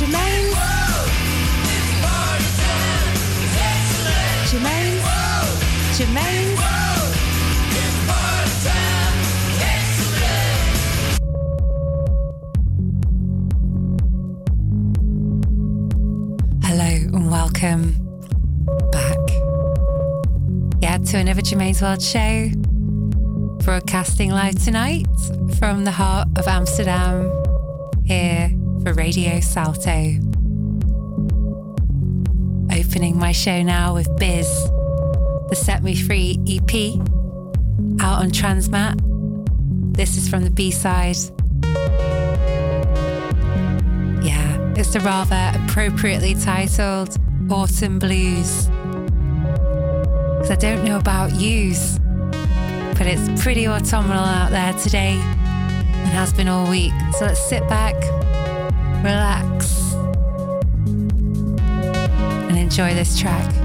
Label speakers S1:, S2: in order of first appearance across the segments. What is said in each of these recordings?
S1: Germaine. Germaine. Germaine. Hello and welcome back. Yeah, to another Germaine's World show. Broadcasting live tonight from the heart of Amsterdam here for Radio Salto. Opening my show now with Biz, the Set Me Free EP, out on Transmat. This is from the B side. Yeah, it's the rather appropriately titled Autumn Blues. Because I don't know about yous, but it's pretty autumnal out there today and has been all week. So let's sit back, relax, and enjoy this track.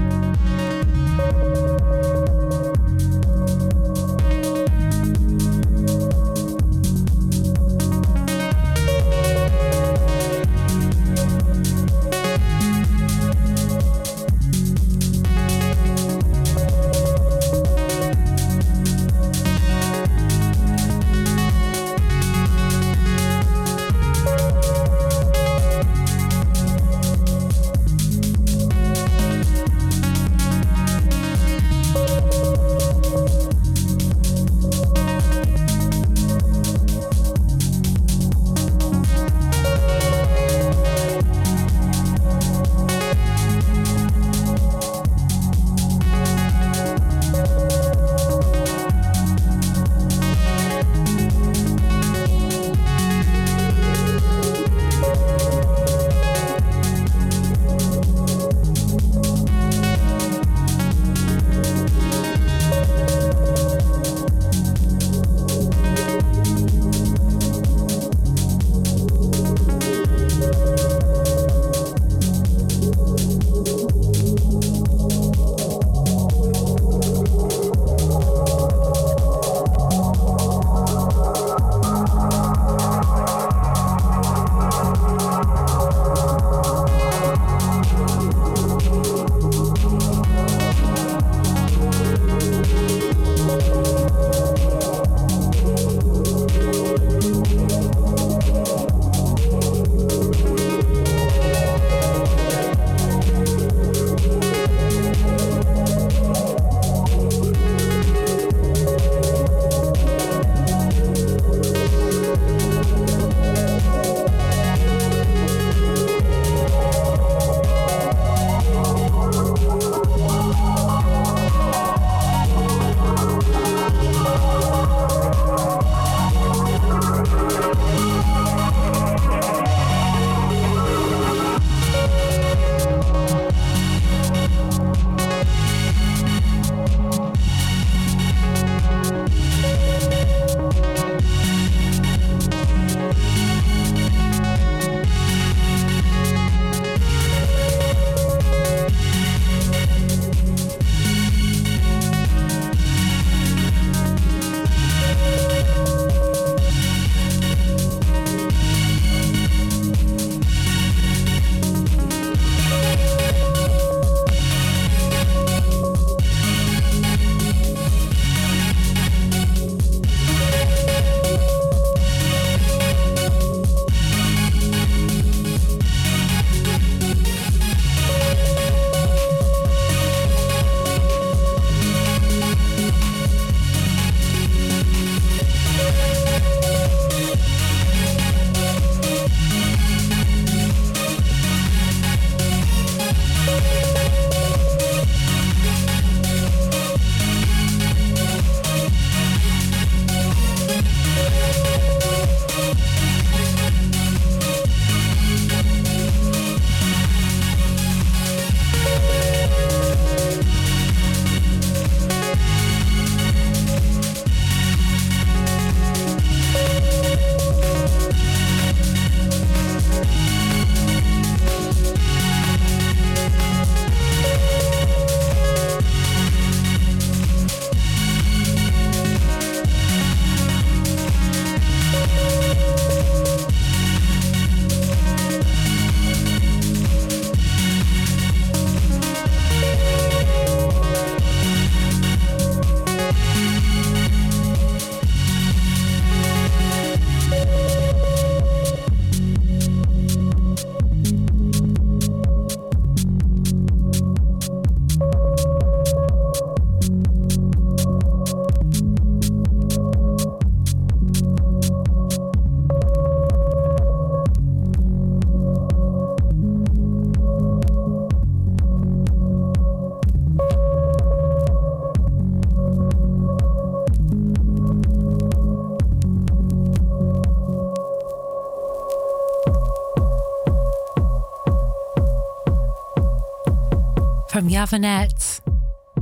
S1: Yavanet.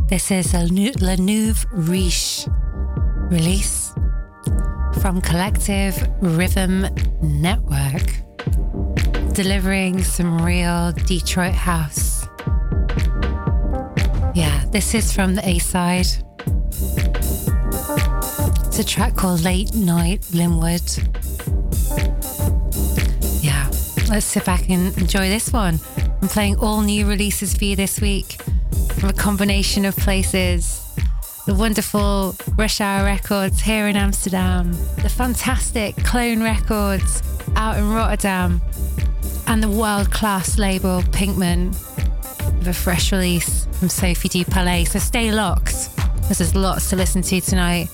S1: This is a La Nouveau Riche release from Collective Rhythm Network, delivering some real Detroit house. Yeah, this is from the A side. It's a track called Late Night Linwood. Yeah, let's sit back and enjoy this one. I'm playing all new releases for you this week from a combination of places. The wonderful Rush Hour Records here in Amsterdam, the fantastic Clone Records out in Rotterdam, and the world class label Pinkman with a fresh release from Sophie Du Palais. So stay locked, because there's lots to listen to tonight.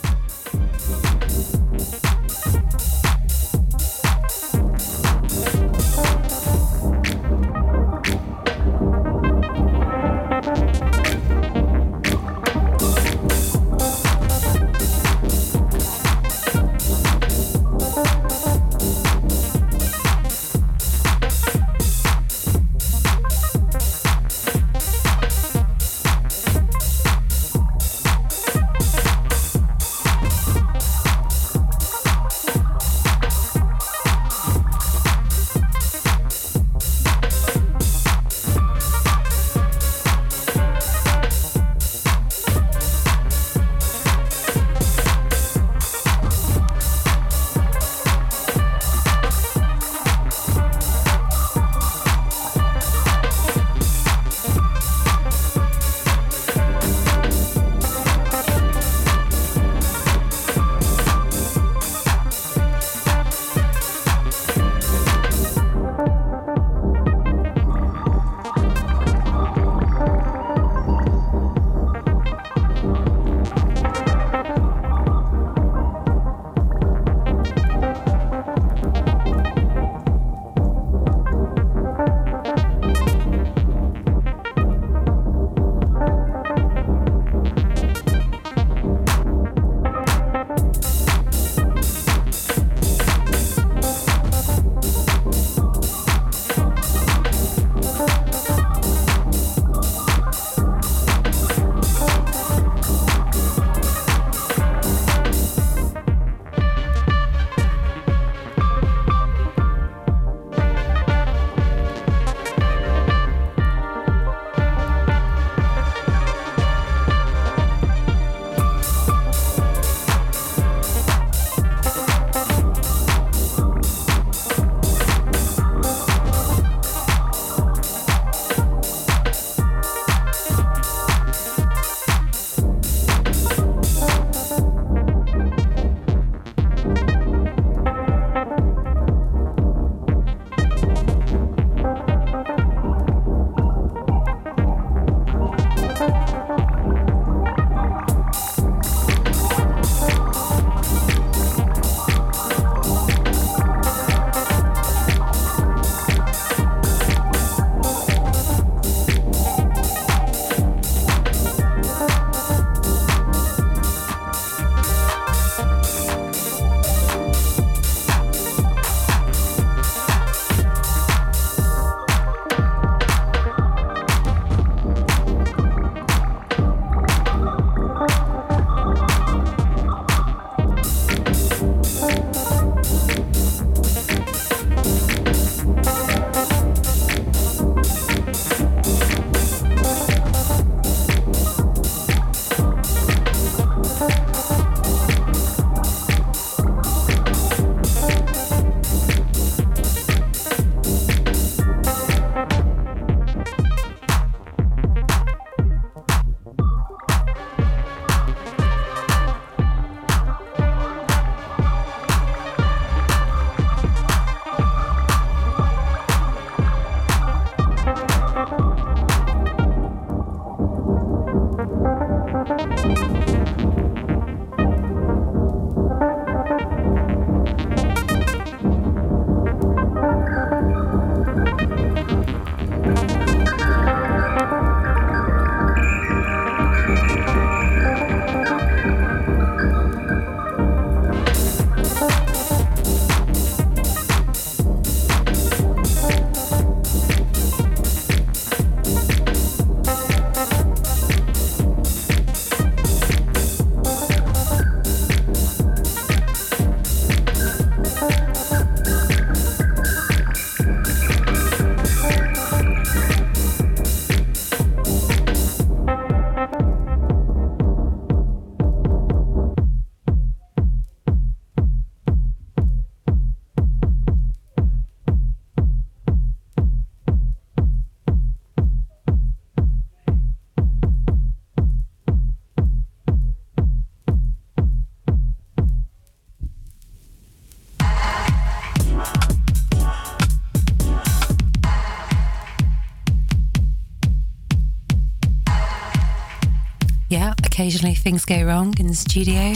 S1: Things go wrong in the studio.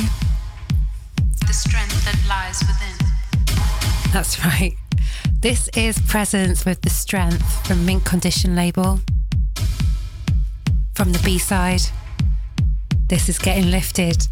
S2: The strength that lies within.
S1: That's right. This is Presence with the Strength from Mint Condition label. From the B side, this is Getting Lifted.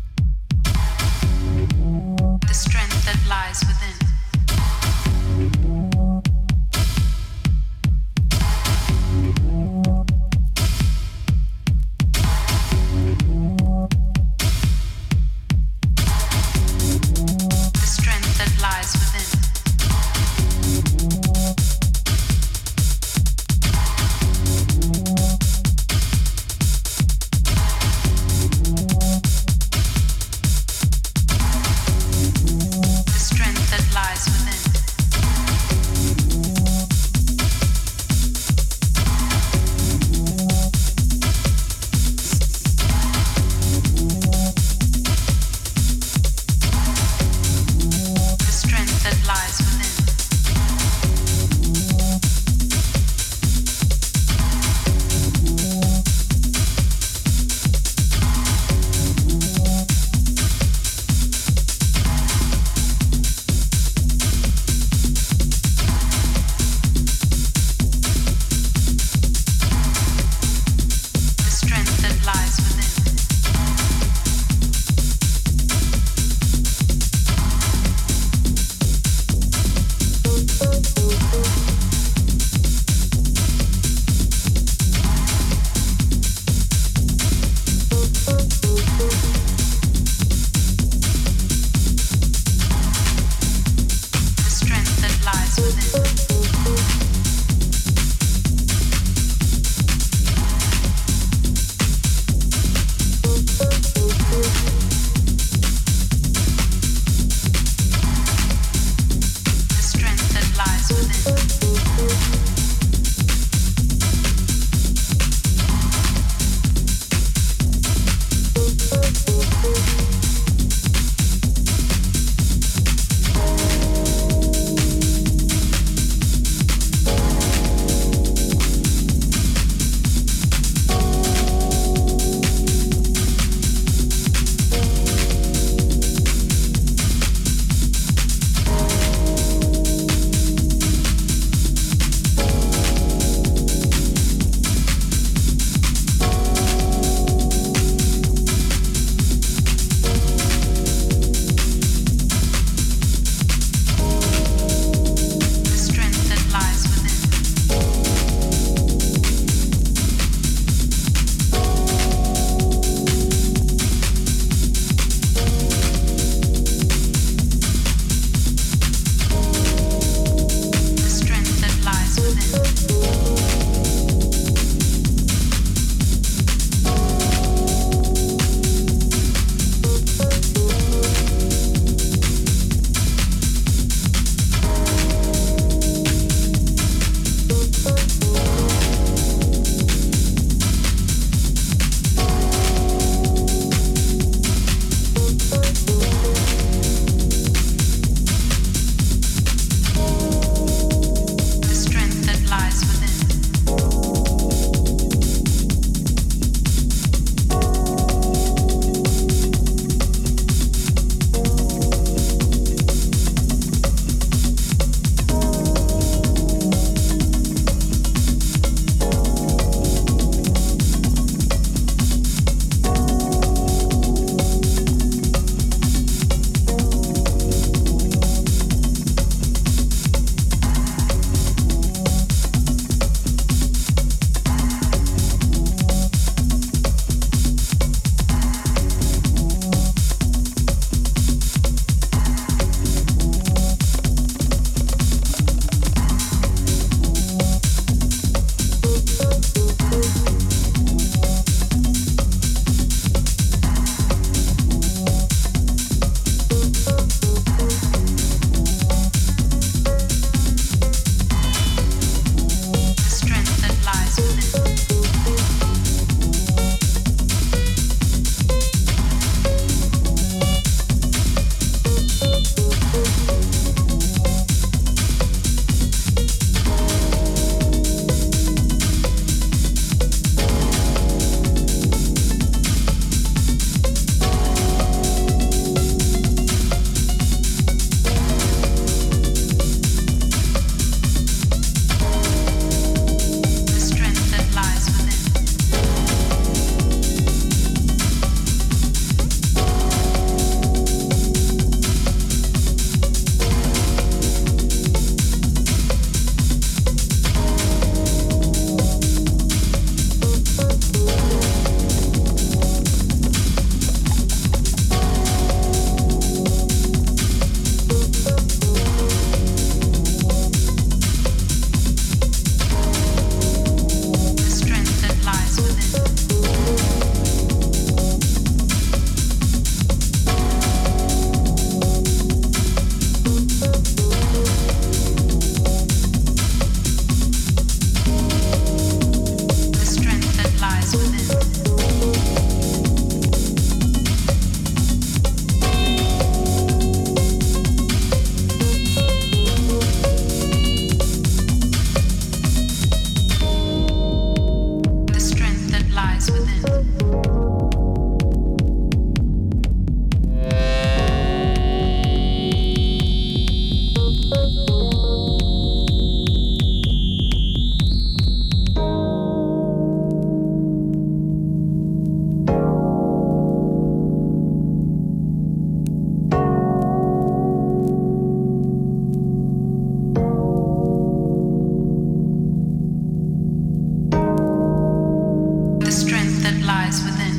S2: lies within.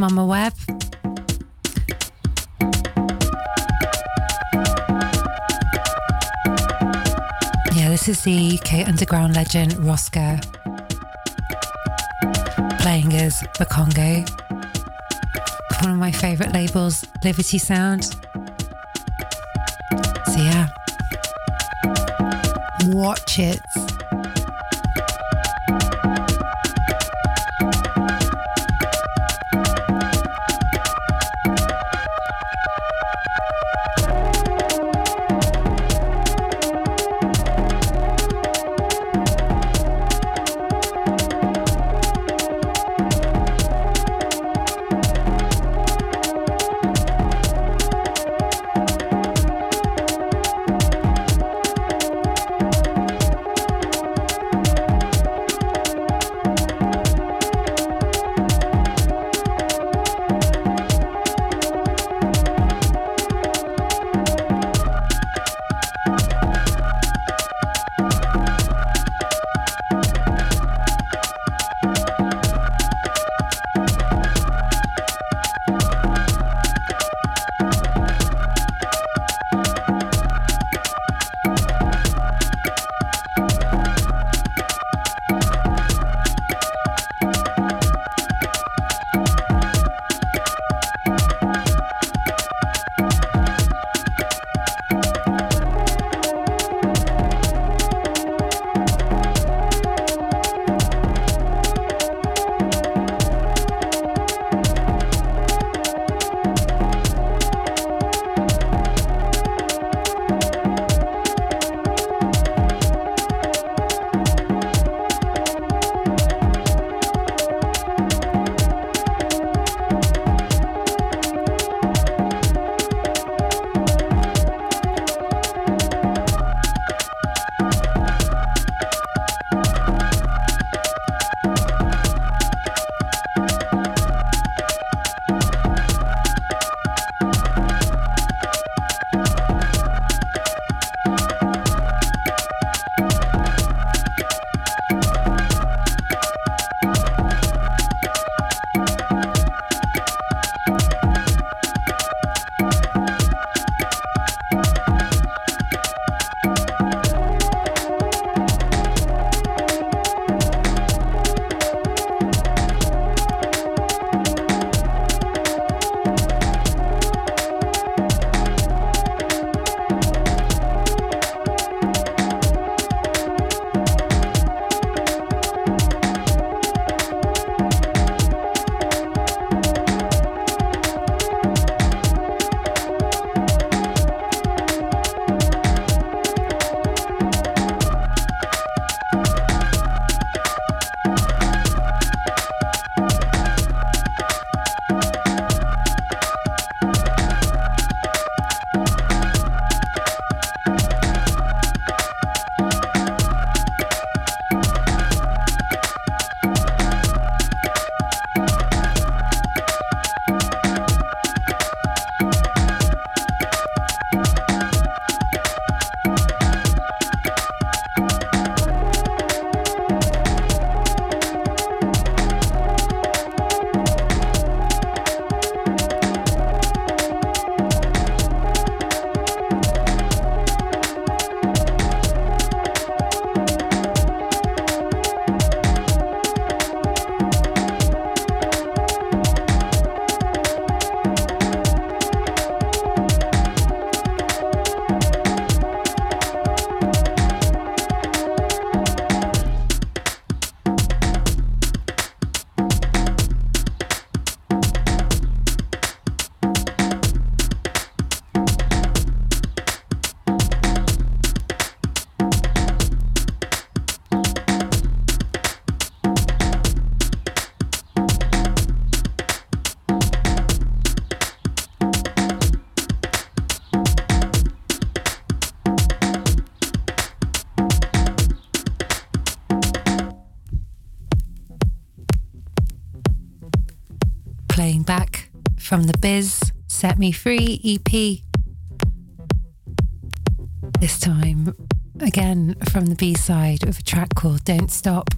S1: Mama Web. Yeah, this is the UK underground legend Rosca playing as the Congo. One of my favourite labels, Liberty Sound. So yeah, watch it. Biz Set Me Free EP. This time, again from the B side of a track called Don't Stop.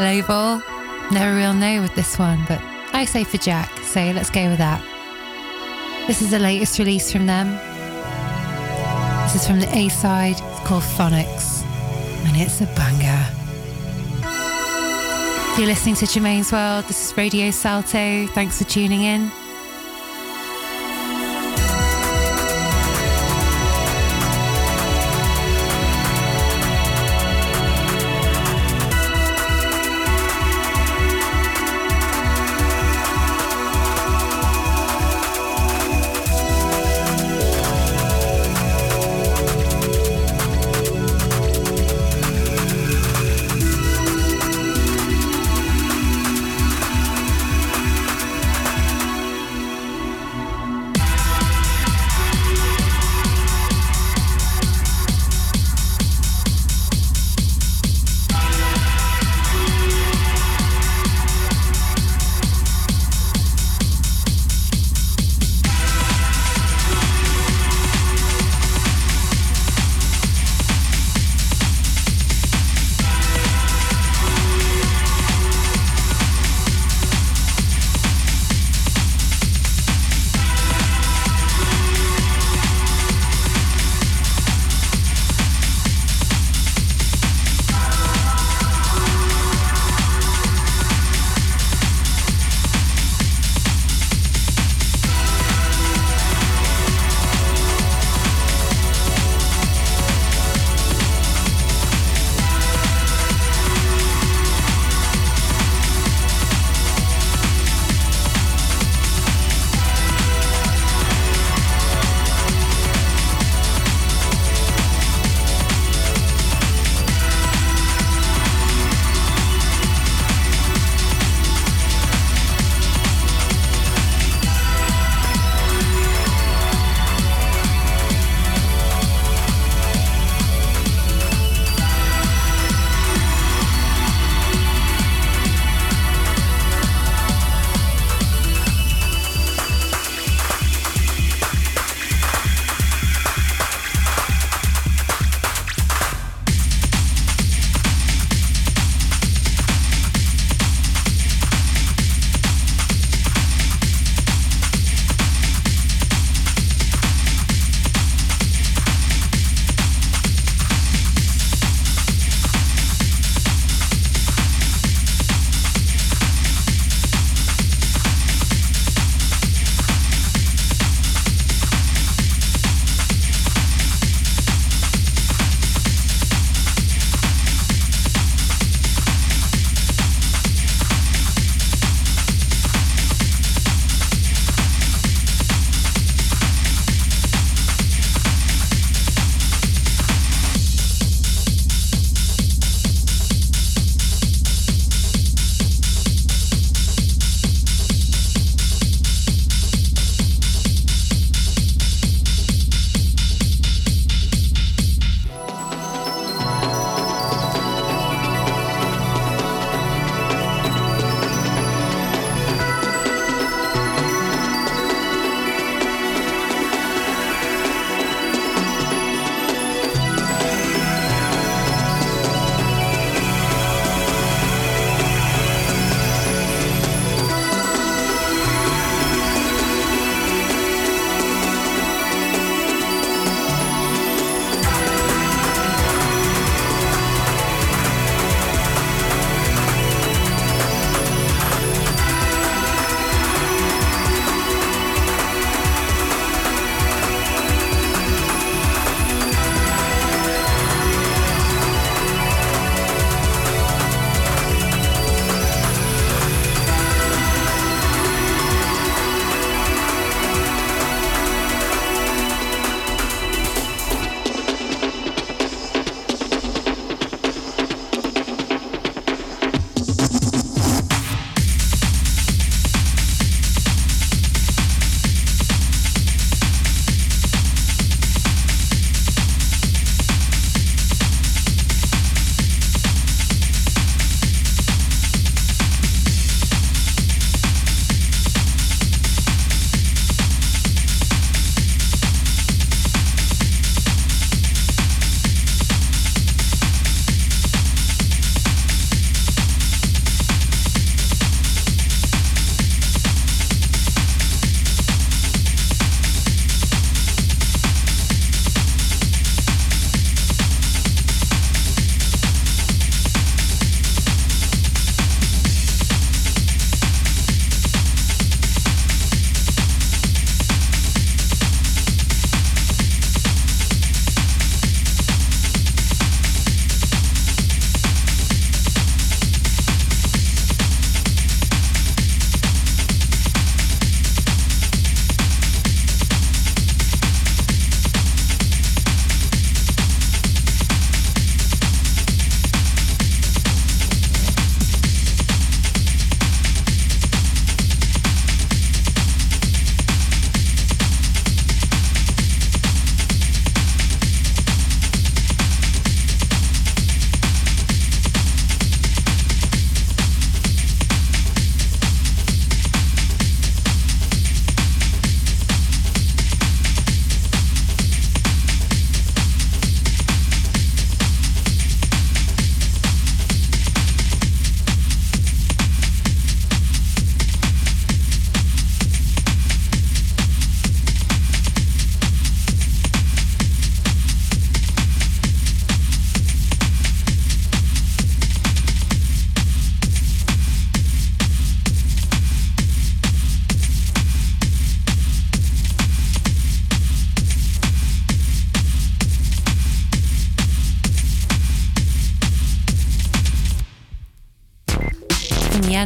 S1: Label. Never real know with this one, but I say for Jack, so let's go with that. This is the latest release from them. This is from the A side, it's called Phonics, and it's a banger. You're listening to Germaine's World. This is Radio Salto. Thanks for tuning in.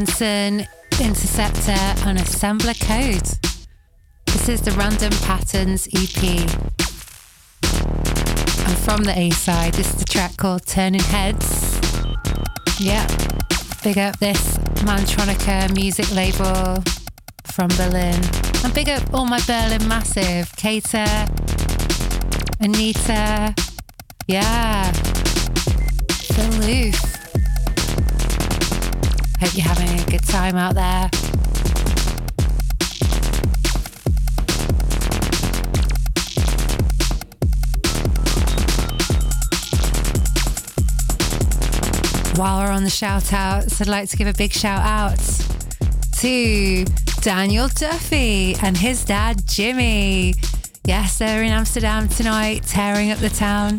S1: Jensen, Interceptor, and Assembler Code. This is the Random Patterns EP. And from the A side, this is the track called Turning Heads. Yeah, big up this Mechatronica music label from Berlin. And big up all my Berlin massive, Kater, Anita, yeah, Loof. Hope you're having a good time out there. While we're on the shout outs, I'd like to give a big shout out to Daniel Duffy and his dad Jimmy. Yes, they're in Amsterdam tonight, tearing up the town.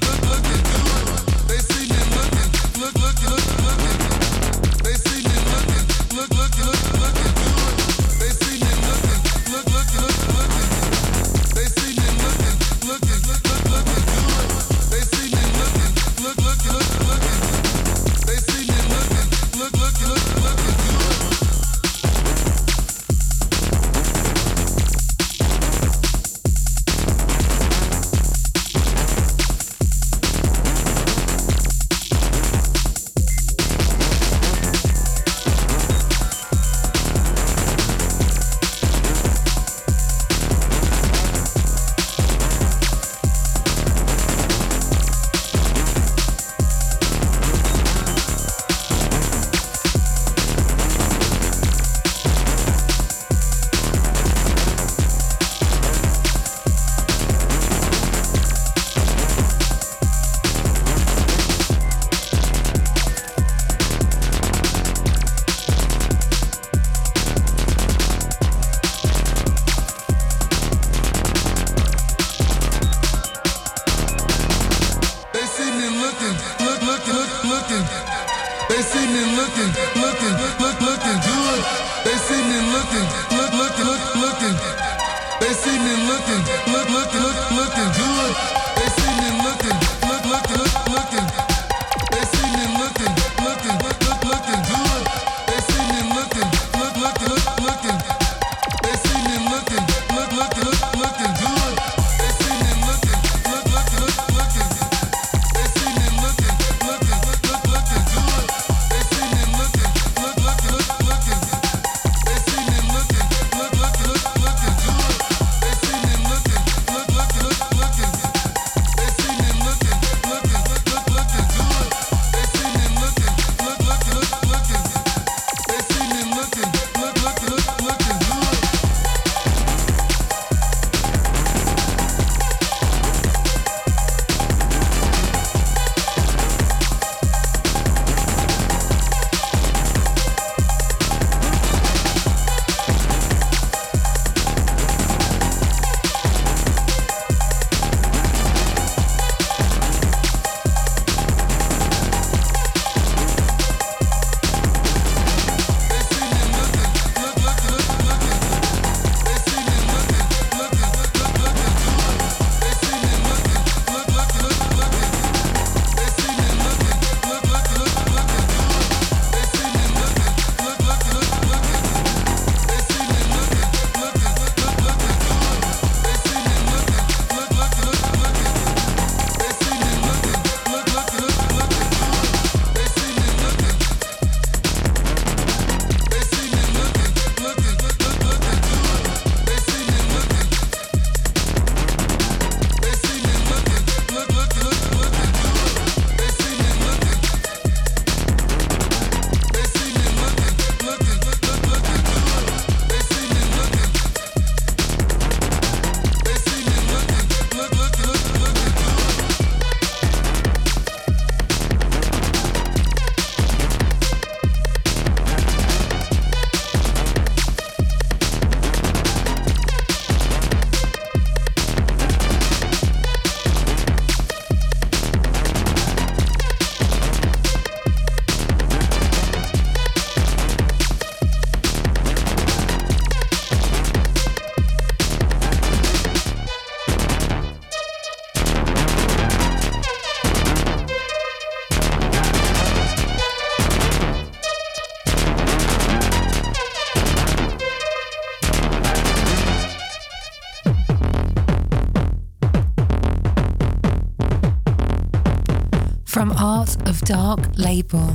S1: label.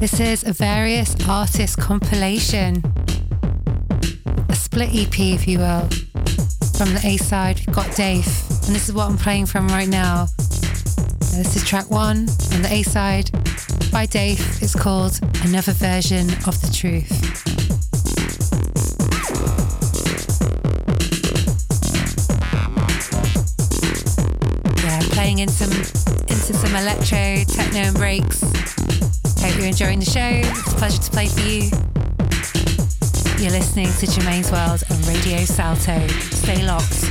S1: This is a various artist compilation, a split EP, if you will. From the A side, we've got Dave, and this is what I'm playing from right now. This is track one on the A side by Dave. It's called Another Version of the Truth. Into some electro, techno and breaks. Hope you're enjoying the show. It's a pleasure to play for you. You're listening to Germaine's World on Radio Salto. Stay locked.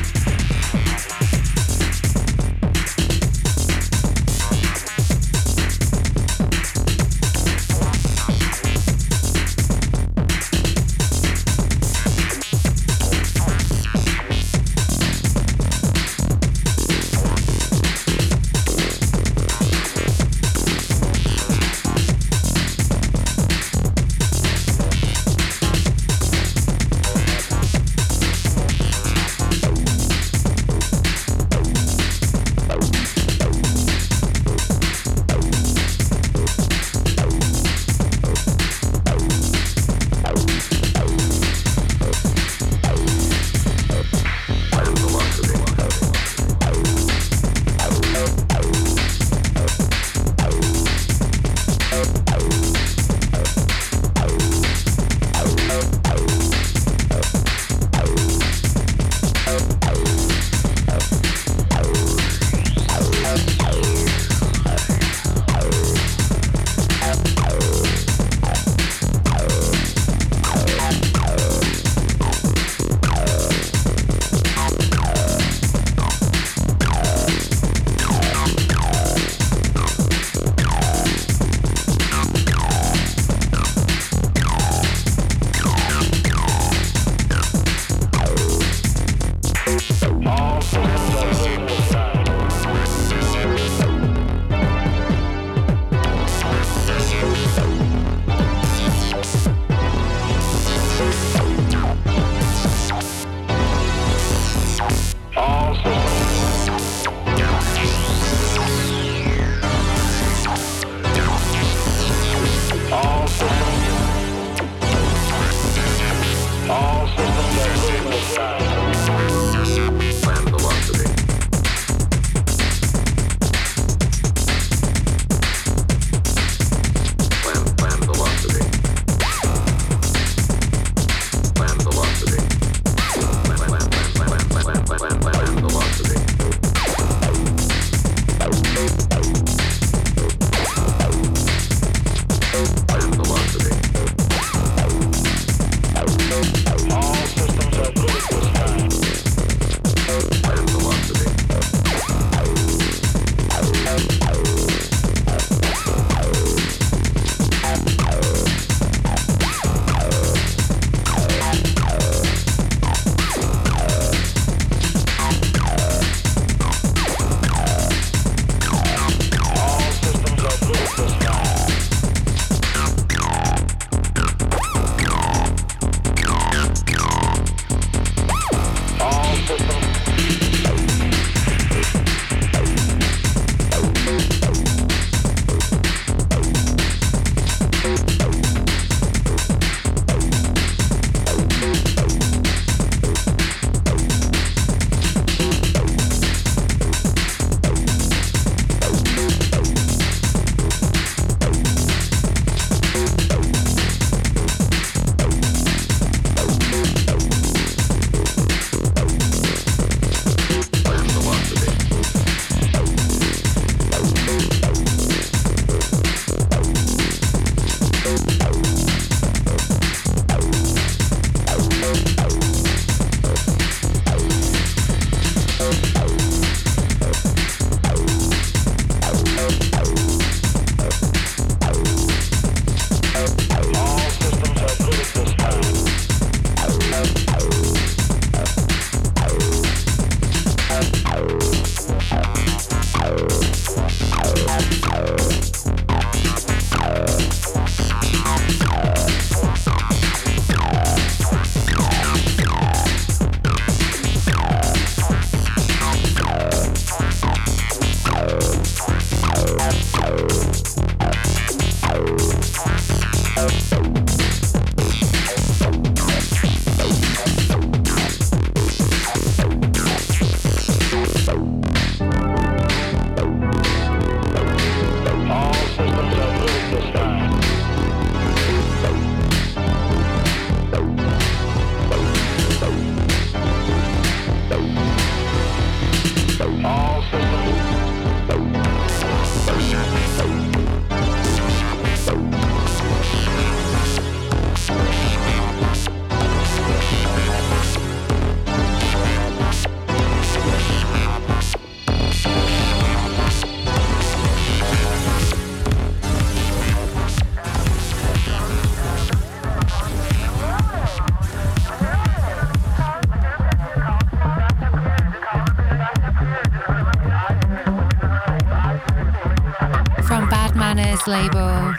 S1: Label.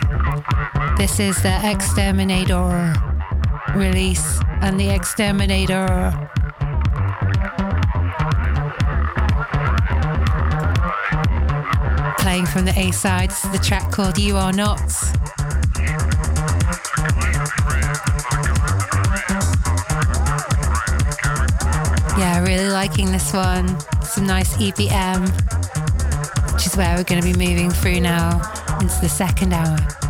S1: This is the Exterminator release, and the Exterminator playing from the A side. The track called You Are Not. Yeah, really liking this one. Some nice EBM, which is where we're going to be moving through now into the second hour.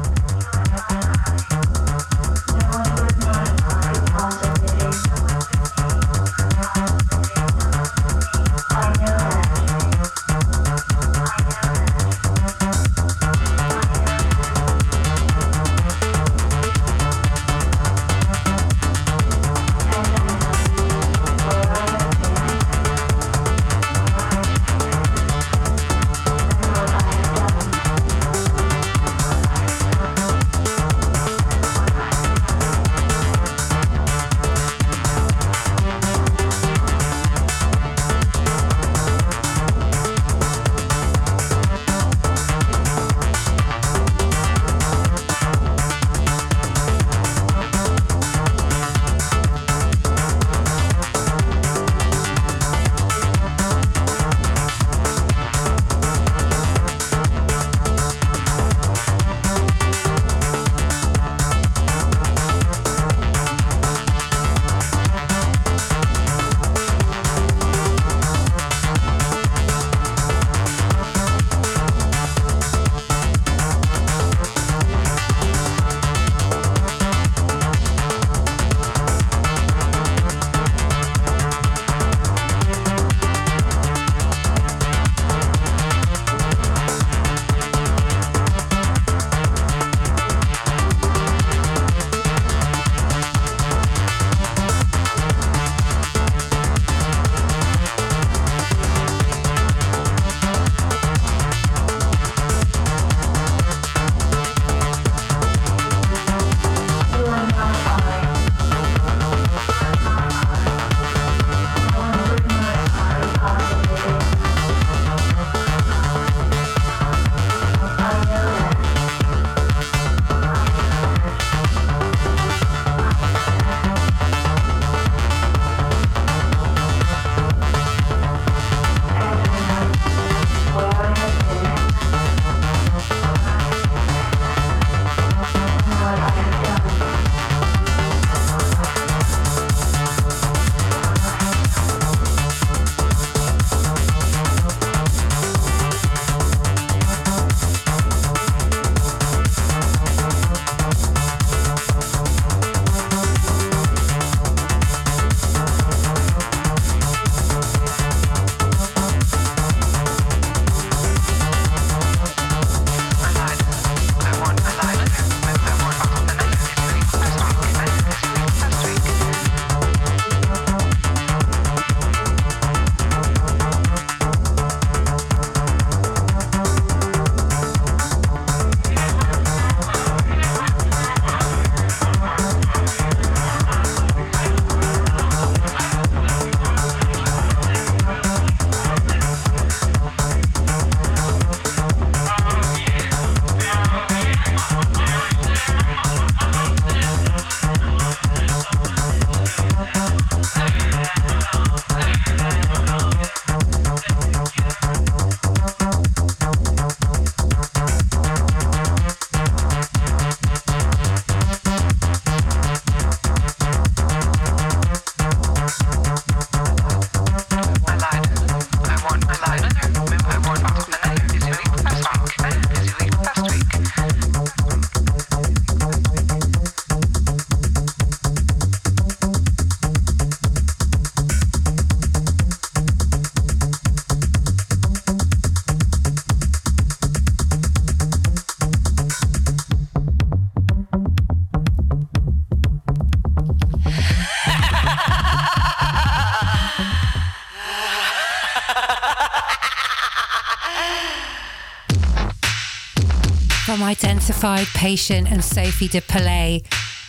S1: Patient and Sophie de Palais.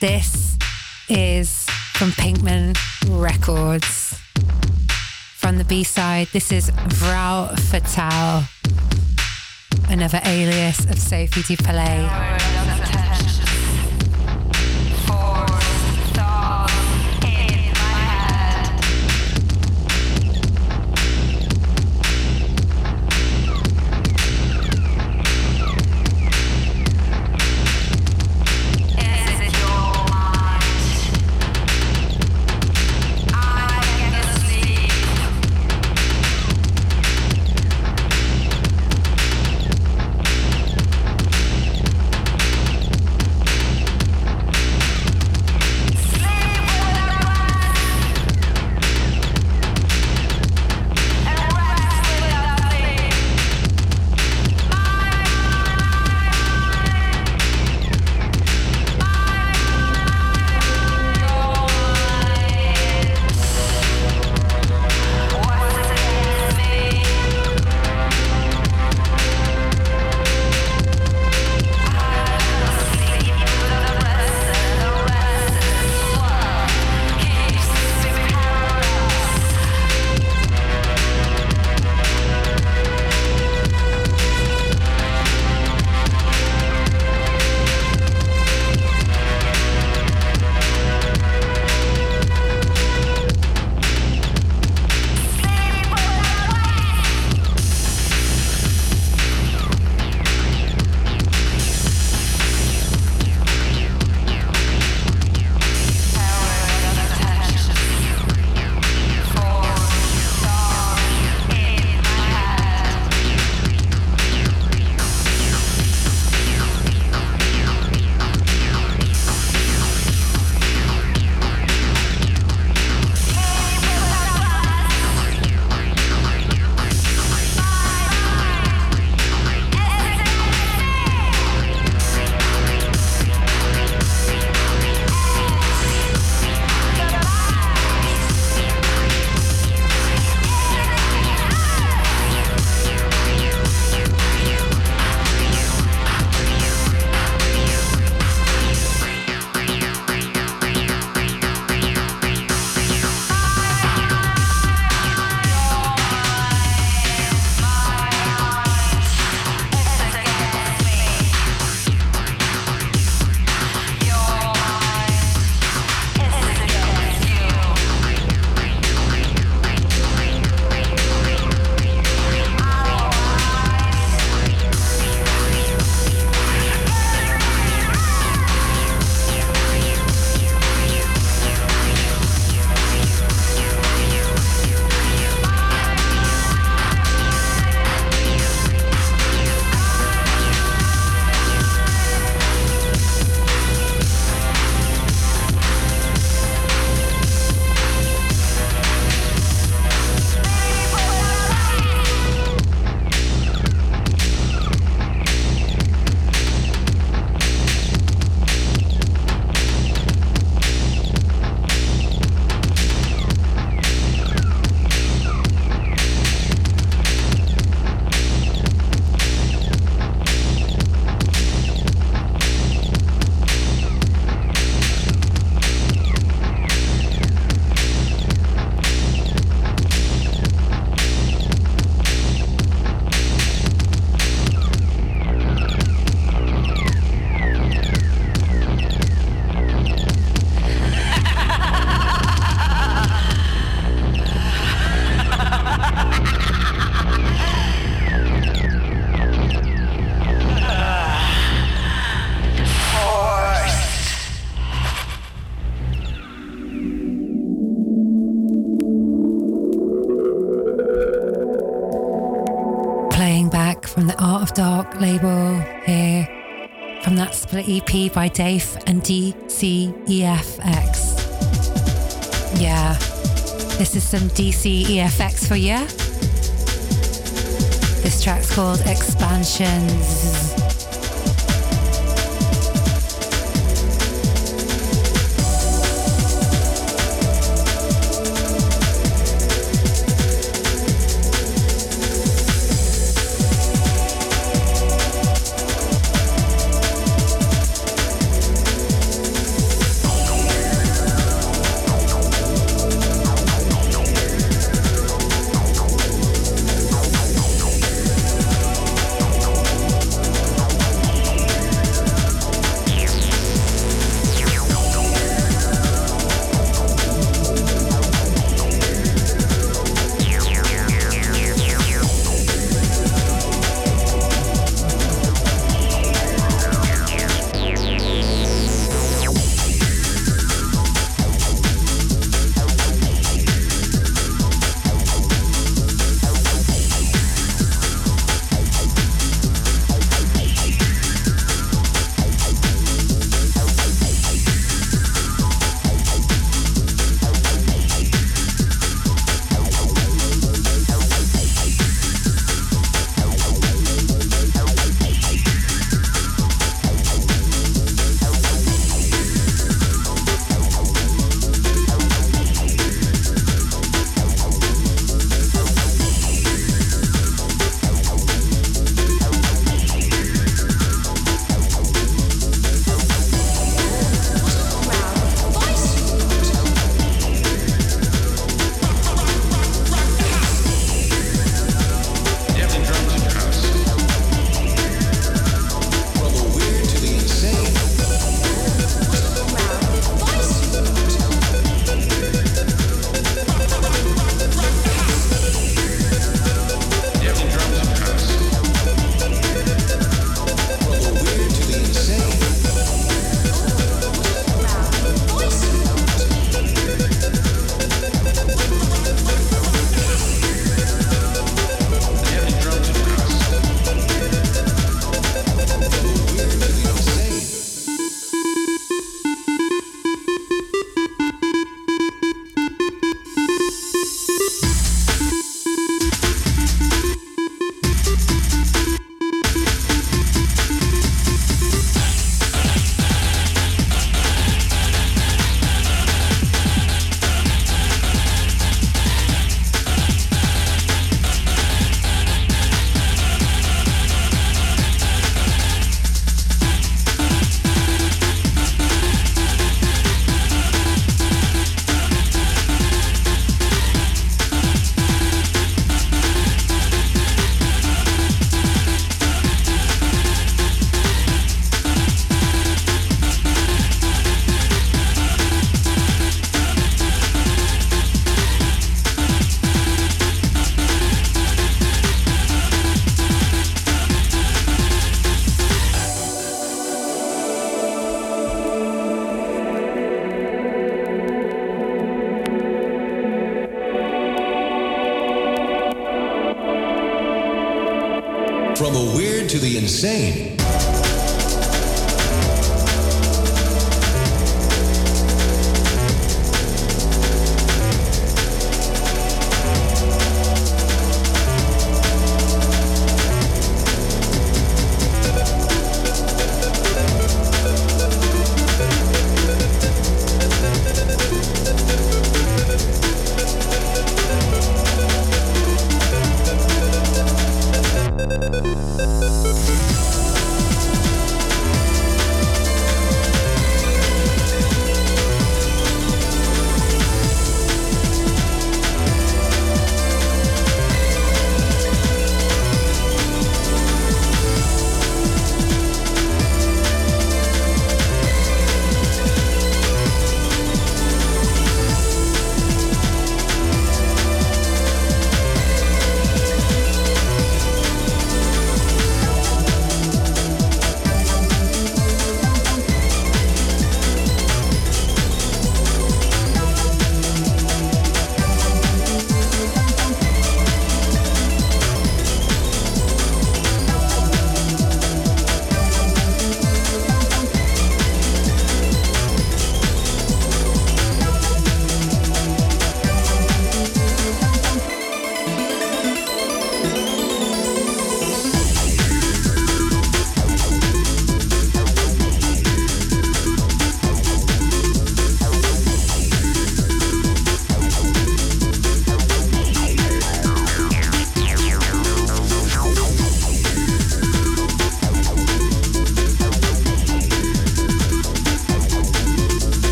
S1: This is from Pinkman Records. From the B side, this is Vrou Fatale. another alias of Sophie de label EP by Dave and DCEFX. Yeah, this is some DCEFX for you. This track's called Expansions.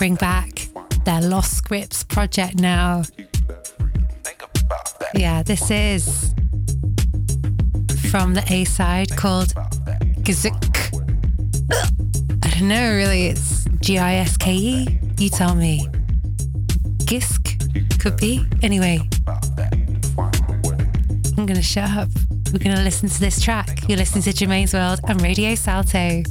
S1: Bring back their Lost Scripts project now. Yeah, this is from the A side called Gizuk. I don't know, really, it's G I S K E. You tell me. Gisk? Could be. Anyway, I'm going to shut up. We're going to listen to this track. You're listening to Germaine's World and Radio Salto.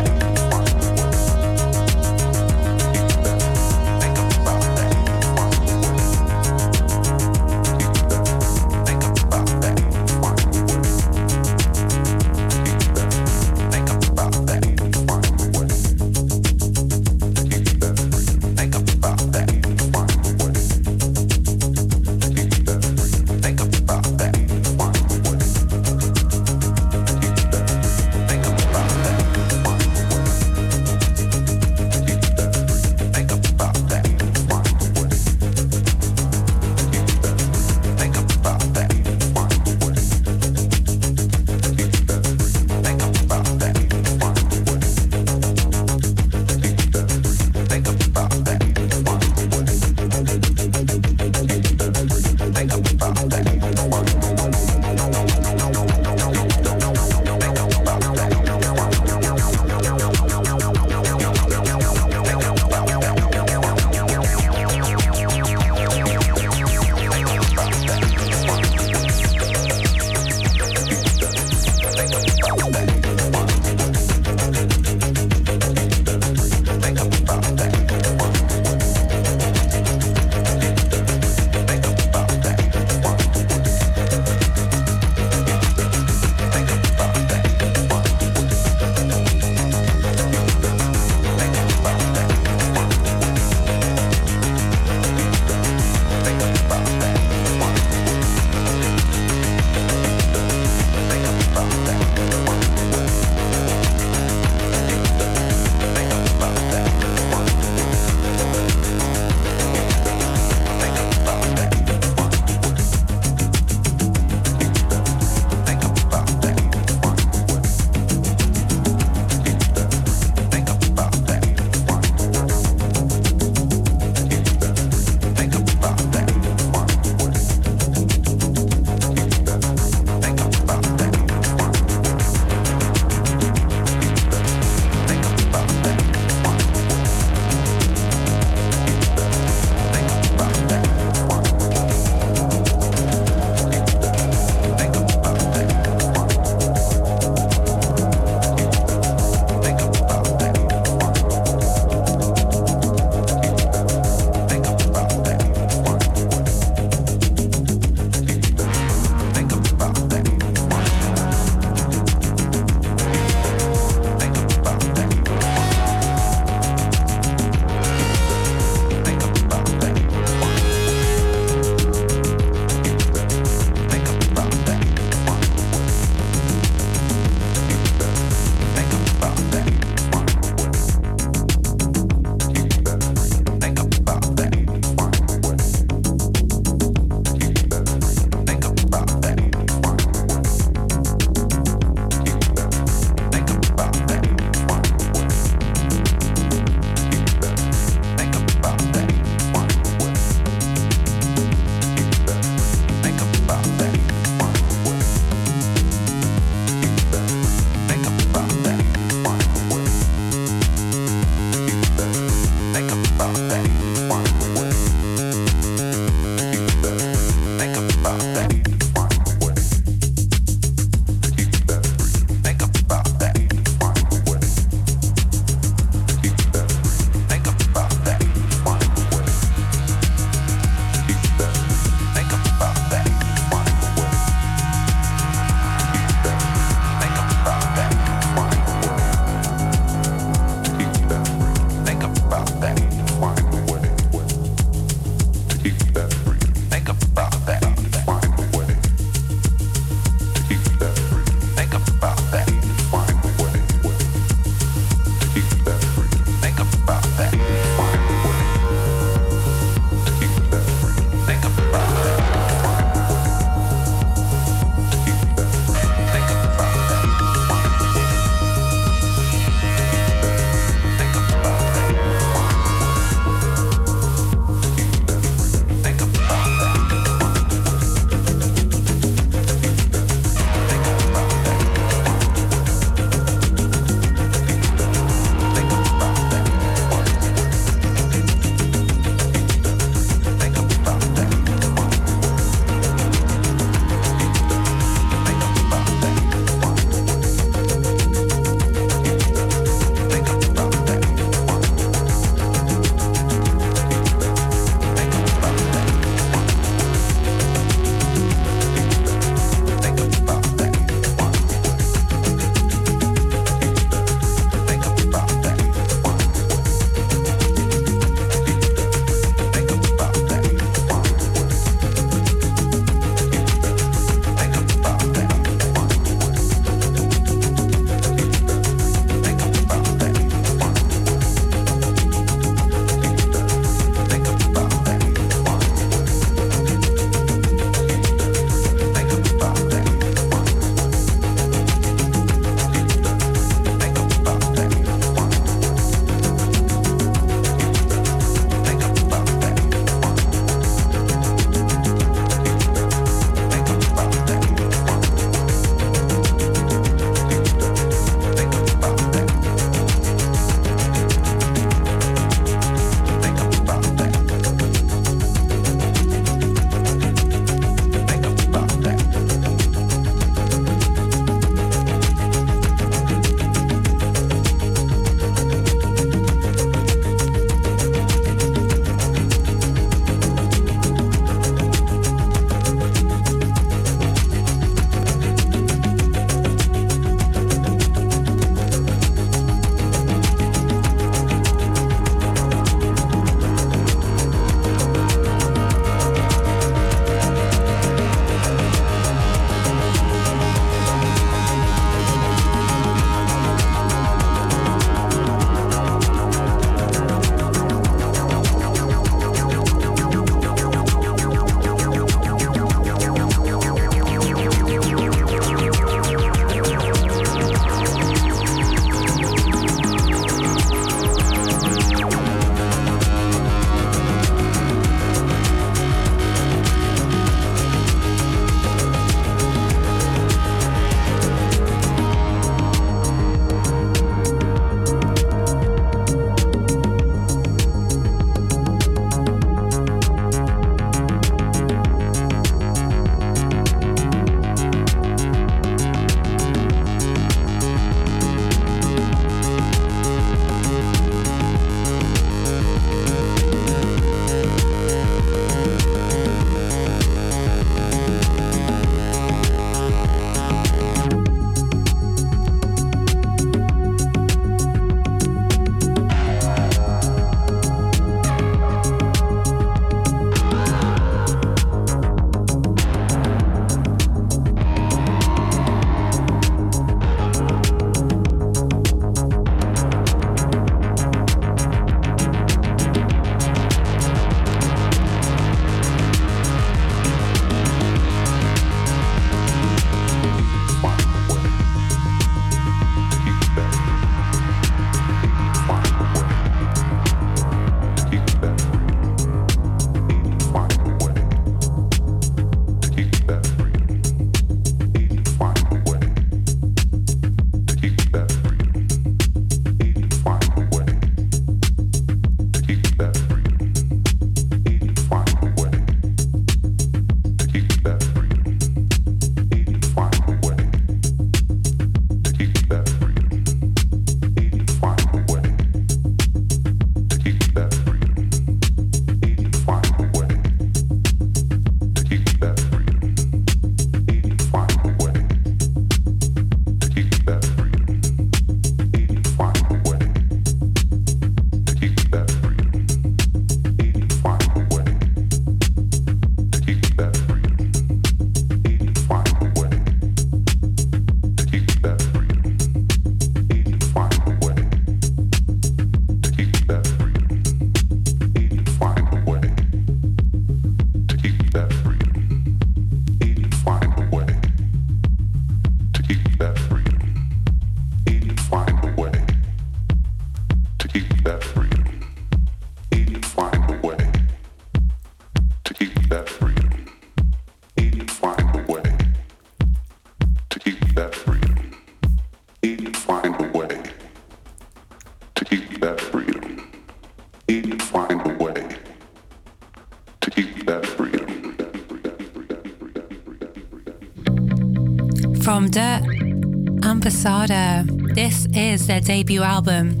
S1: Their debut album.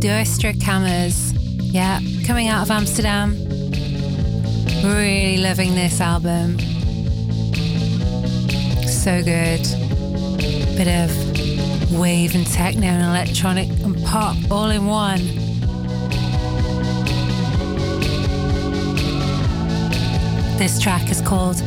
S1: Duistere Kamers. Yeah, coming out of Amsterdam. Really loving this album. So good. Bit of wave and techno and electronic and pop all in one. This track is called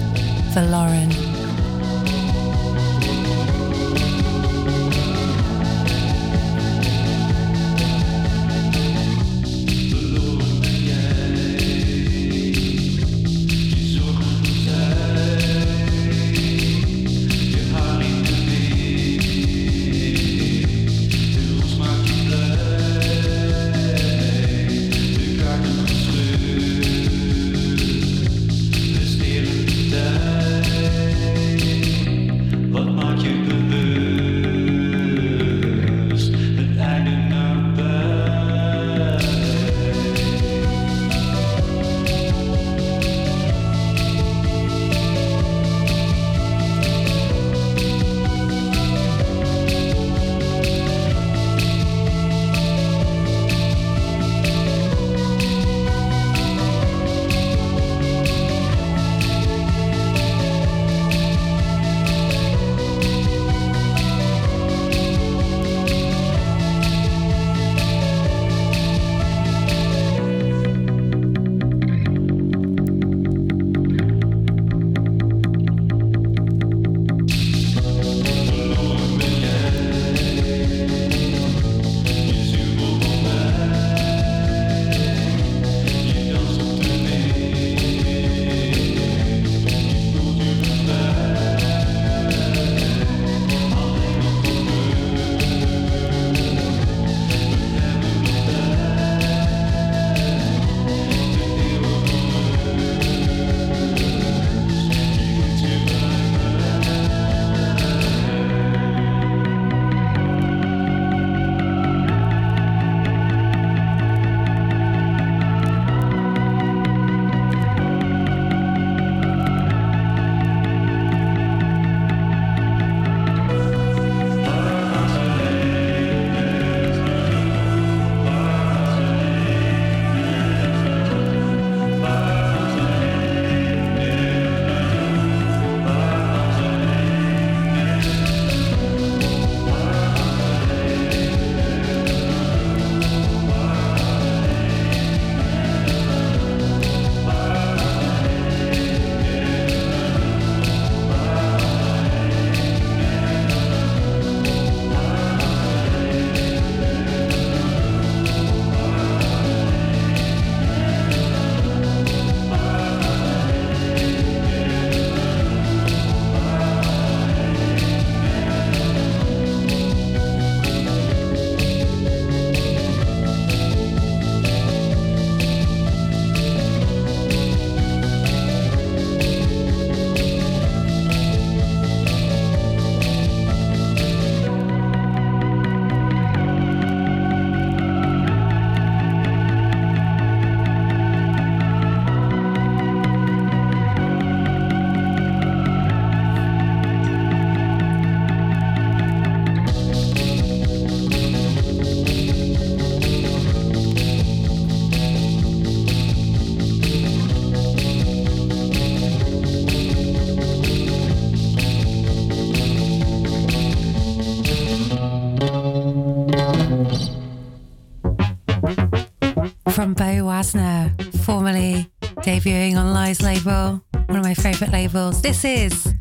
S1: The Lauren. Wasner, formerly debuting on Lies label, one of my favourite labels. This is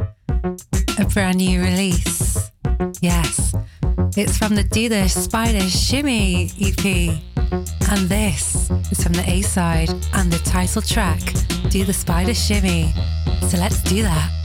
S1: a brand new release. Yes, it's from the Do the Spider Shimmy EP. And this is from the A side and the title track, Do the Spider Shimmy. So let's do that.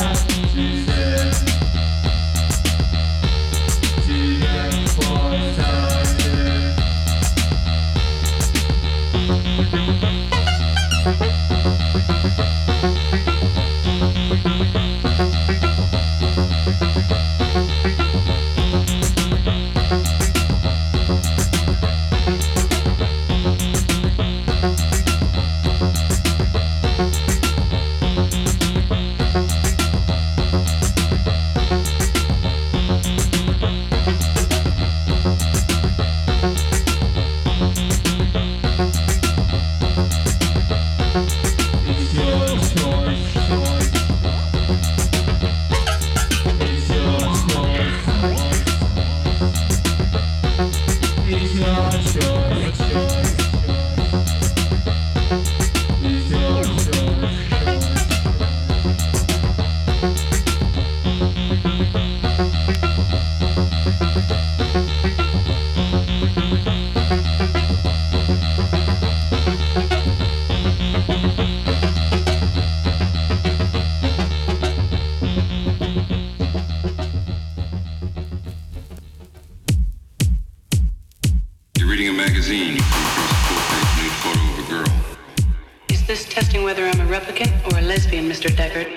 S3: Música Mr. Deckard.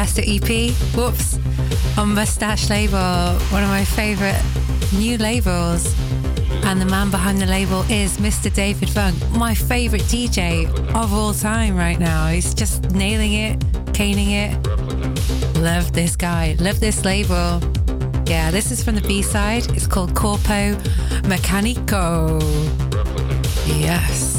S1: Manifesto EP. Whoops. On Mustache label, one of my favorite new labels. And the man behind the label is Mr. David Funk, my favorite DJ of all time right now. He's just nailing it, caning it. Love this guy. Love this label. Yeah, this is from the B side. It's called Corpo Mecanico. Yes.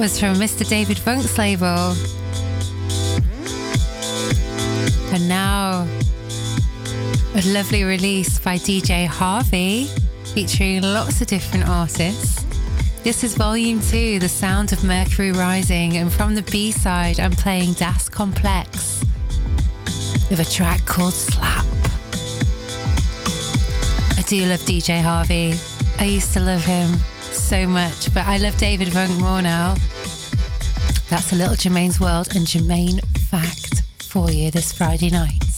S1: was from Mr. David Funk's label. And now, a lovely release by DJ Harvey featuring lots of different artists. This is Volume 2, The Sound of Mercury Rising, and from the B side, I'm playing Das Complex with a track called Slap. I do love DJ Harvey, I used to love him so much, but I love David Funk more now. That's a little Germaine's World and Germaine Fact for you this Friday night.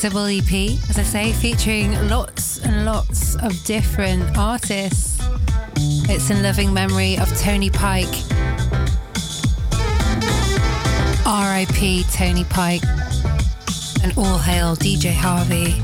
S1: Double EP, as I say, featuring lots and lots of different artists. It's in loving memory of Tony Pike. RIP Tony Pike. And all hail DJ Harvey.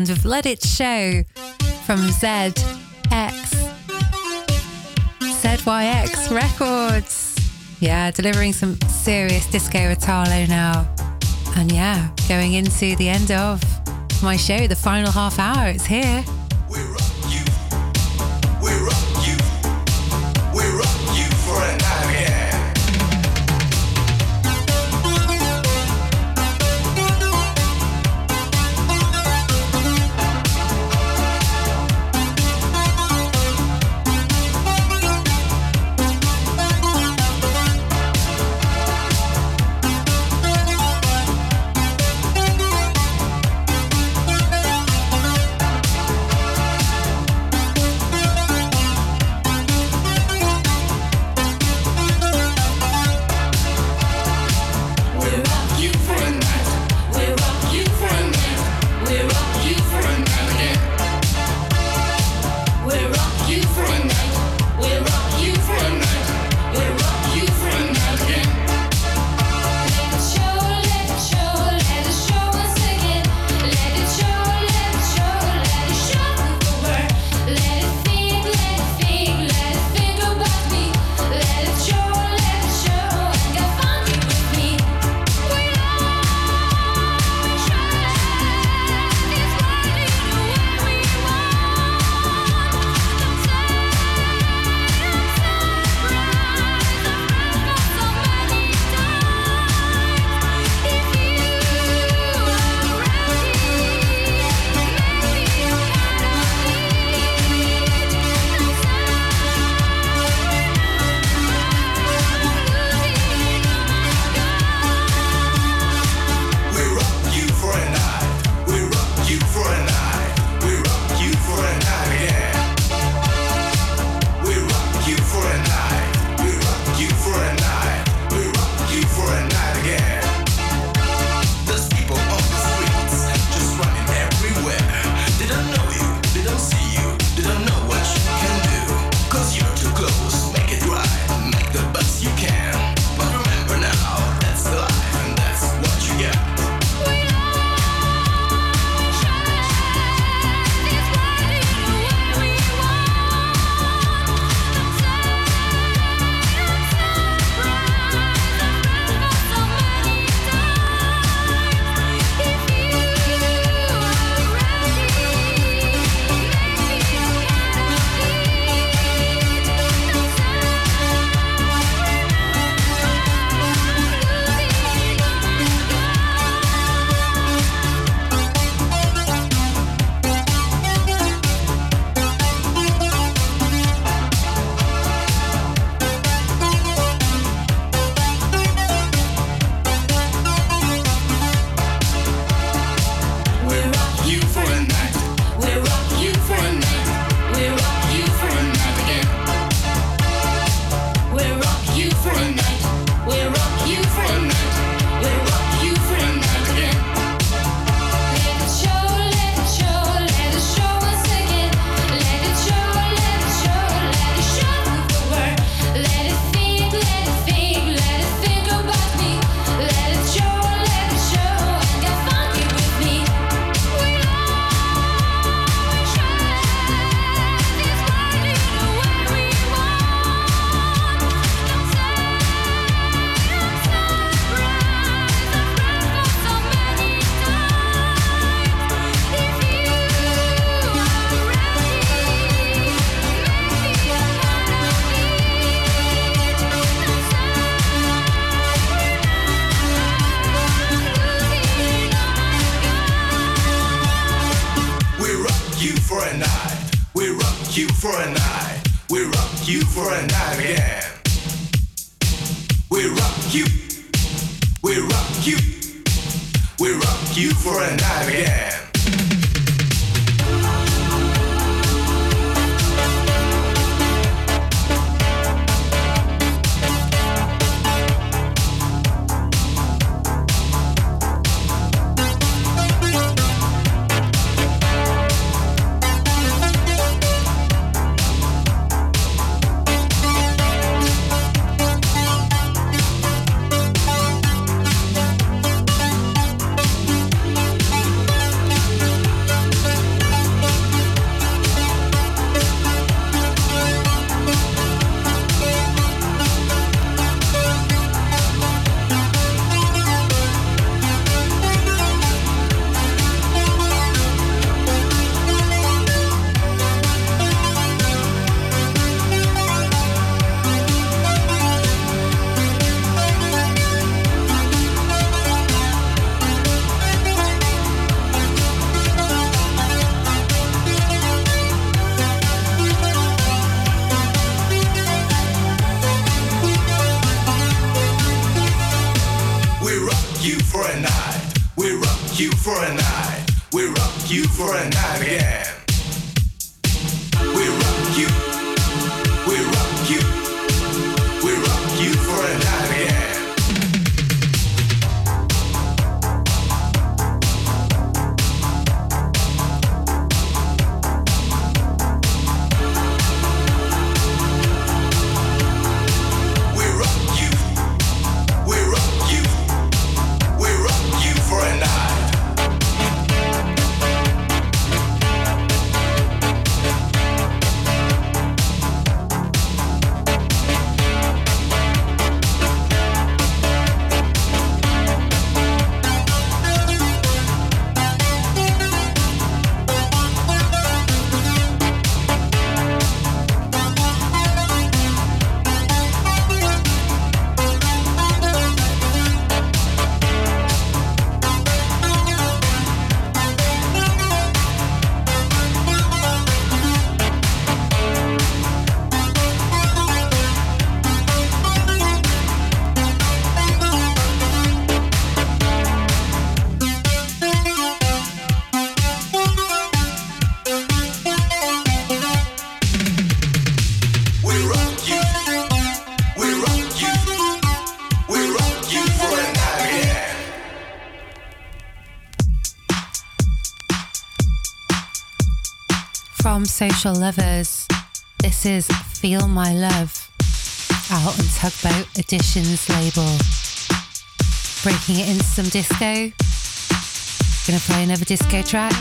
S1: Band with Let It Show from ZX. ZYX Records. Yeah, delivering some serious disco Italo now. And yeah, going into the end of my show, the final half hour. It's here.
S4: You for a night. We rock you for a night again. We rock you. We rock you. We rock you for a night again.
S1: Social Lovers, this is Feel My Love, out on Tugboat Editions label. Breaking it into some disco. Gonna play another disco track.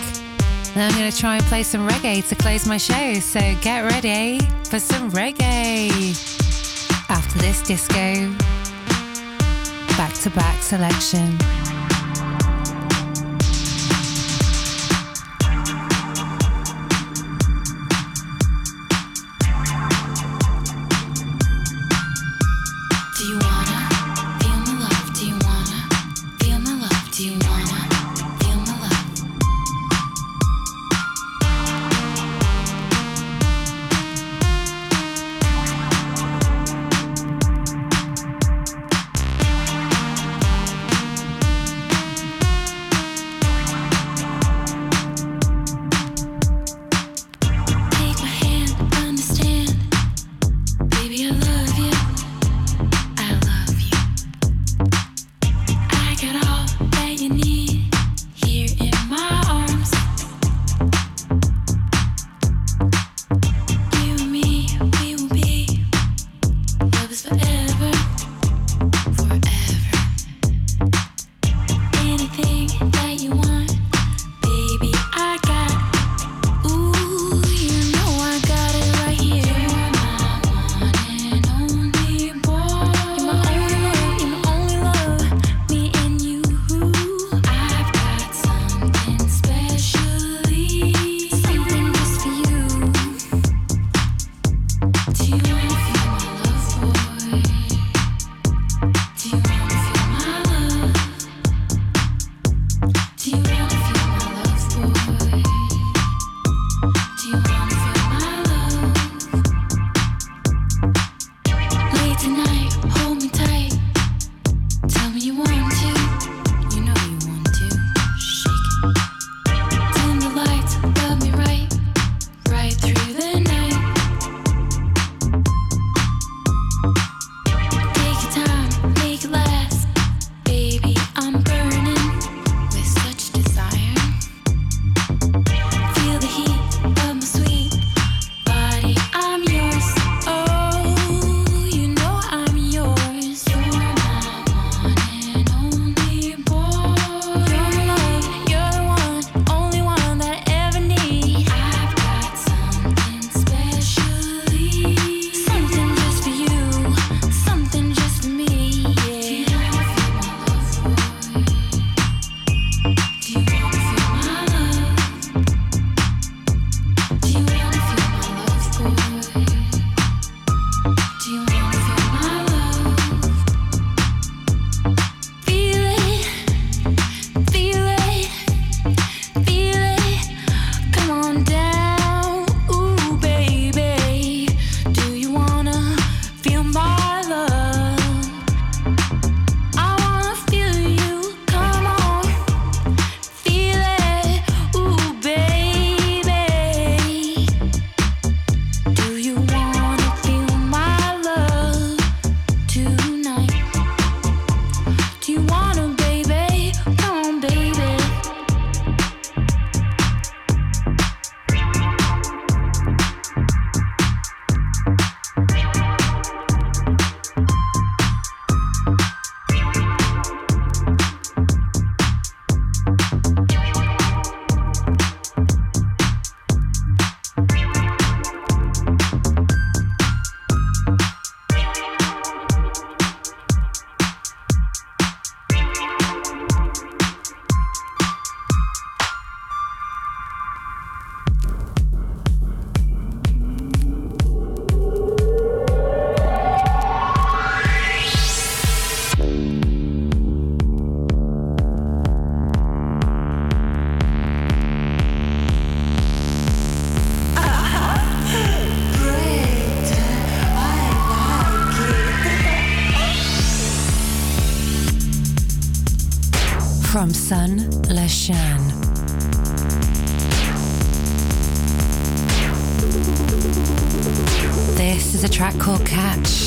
S1: Then I'm gonna try and play some reggae to close my show, so get ready for some reggae. After this disco, back to back selection.
S5: From Sun Lashan. This is a track called Catch.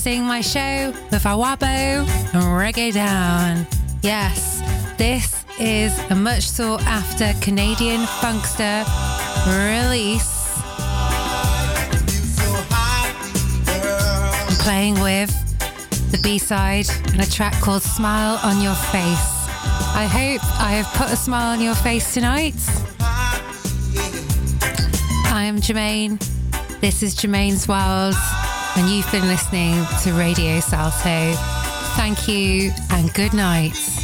S1: advertising my show with Awabo and Reggae Down. Yes, this is a much sought after Canadian funkster release. I'm playing with the B side and a track called Smile on Your Face. I hope I have put a smile on your face tonight. I am Germaine. This is Germaine's World and you've been listening to Radio Salto. Thank you and good night.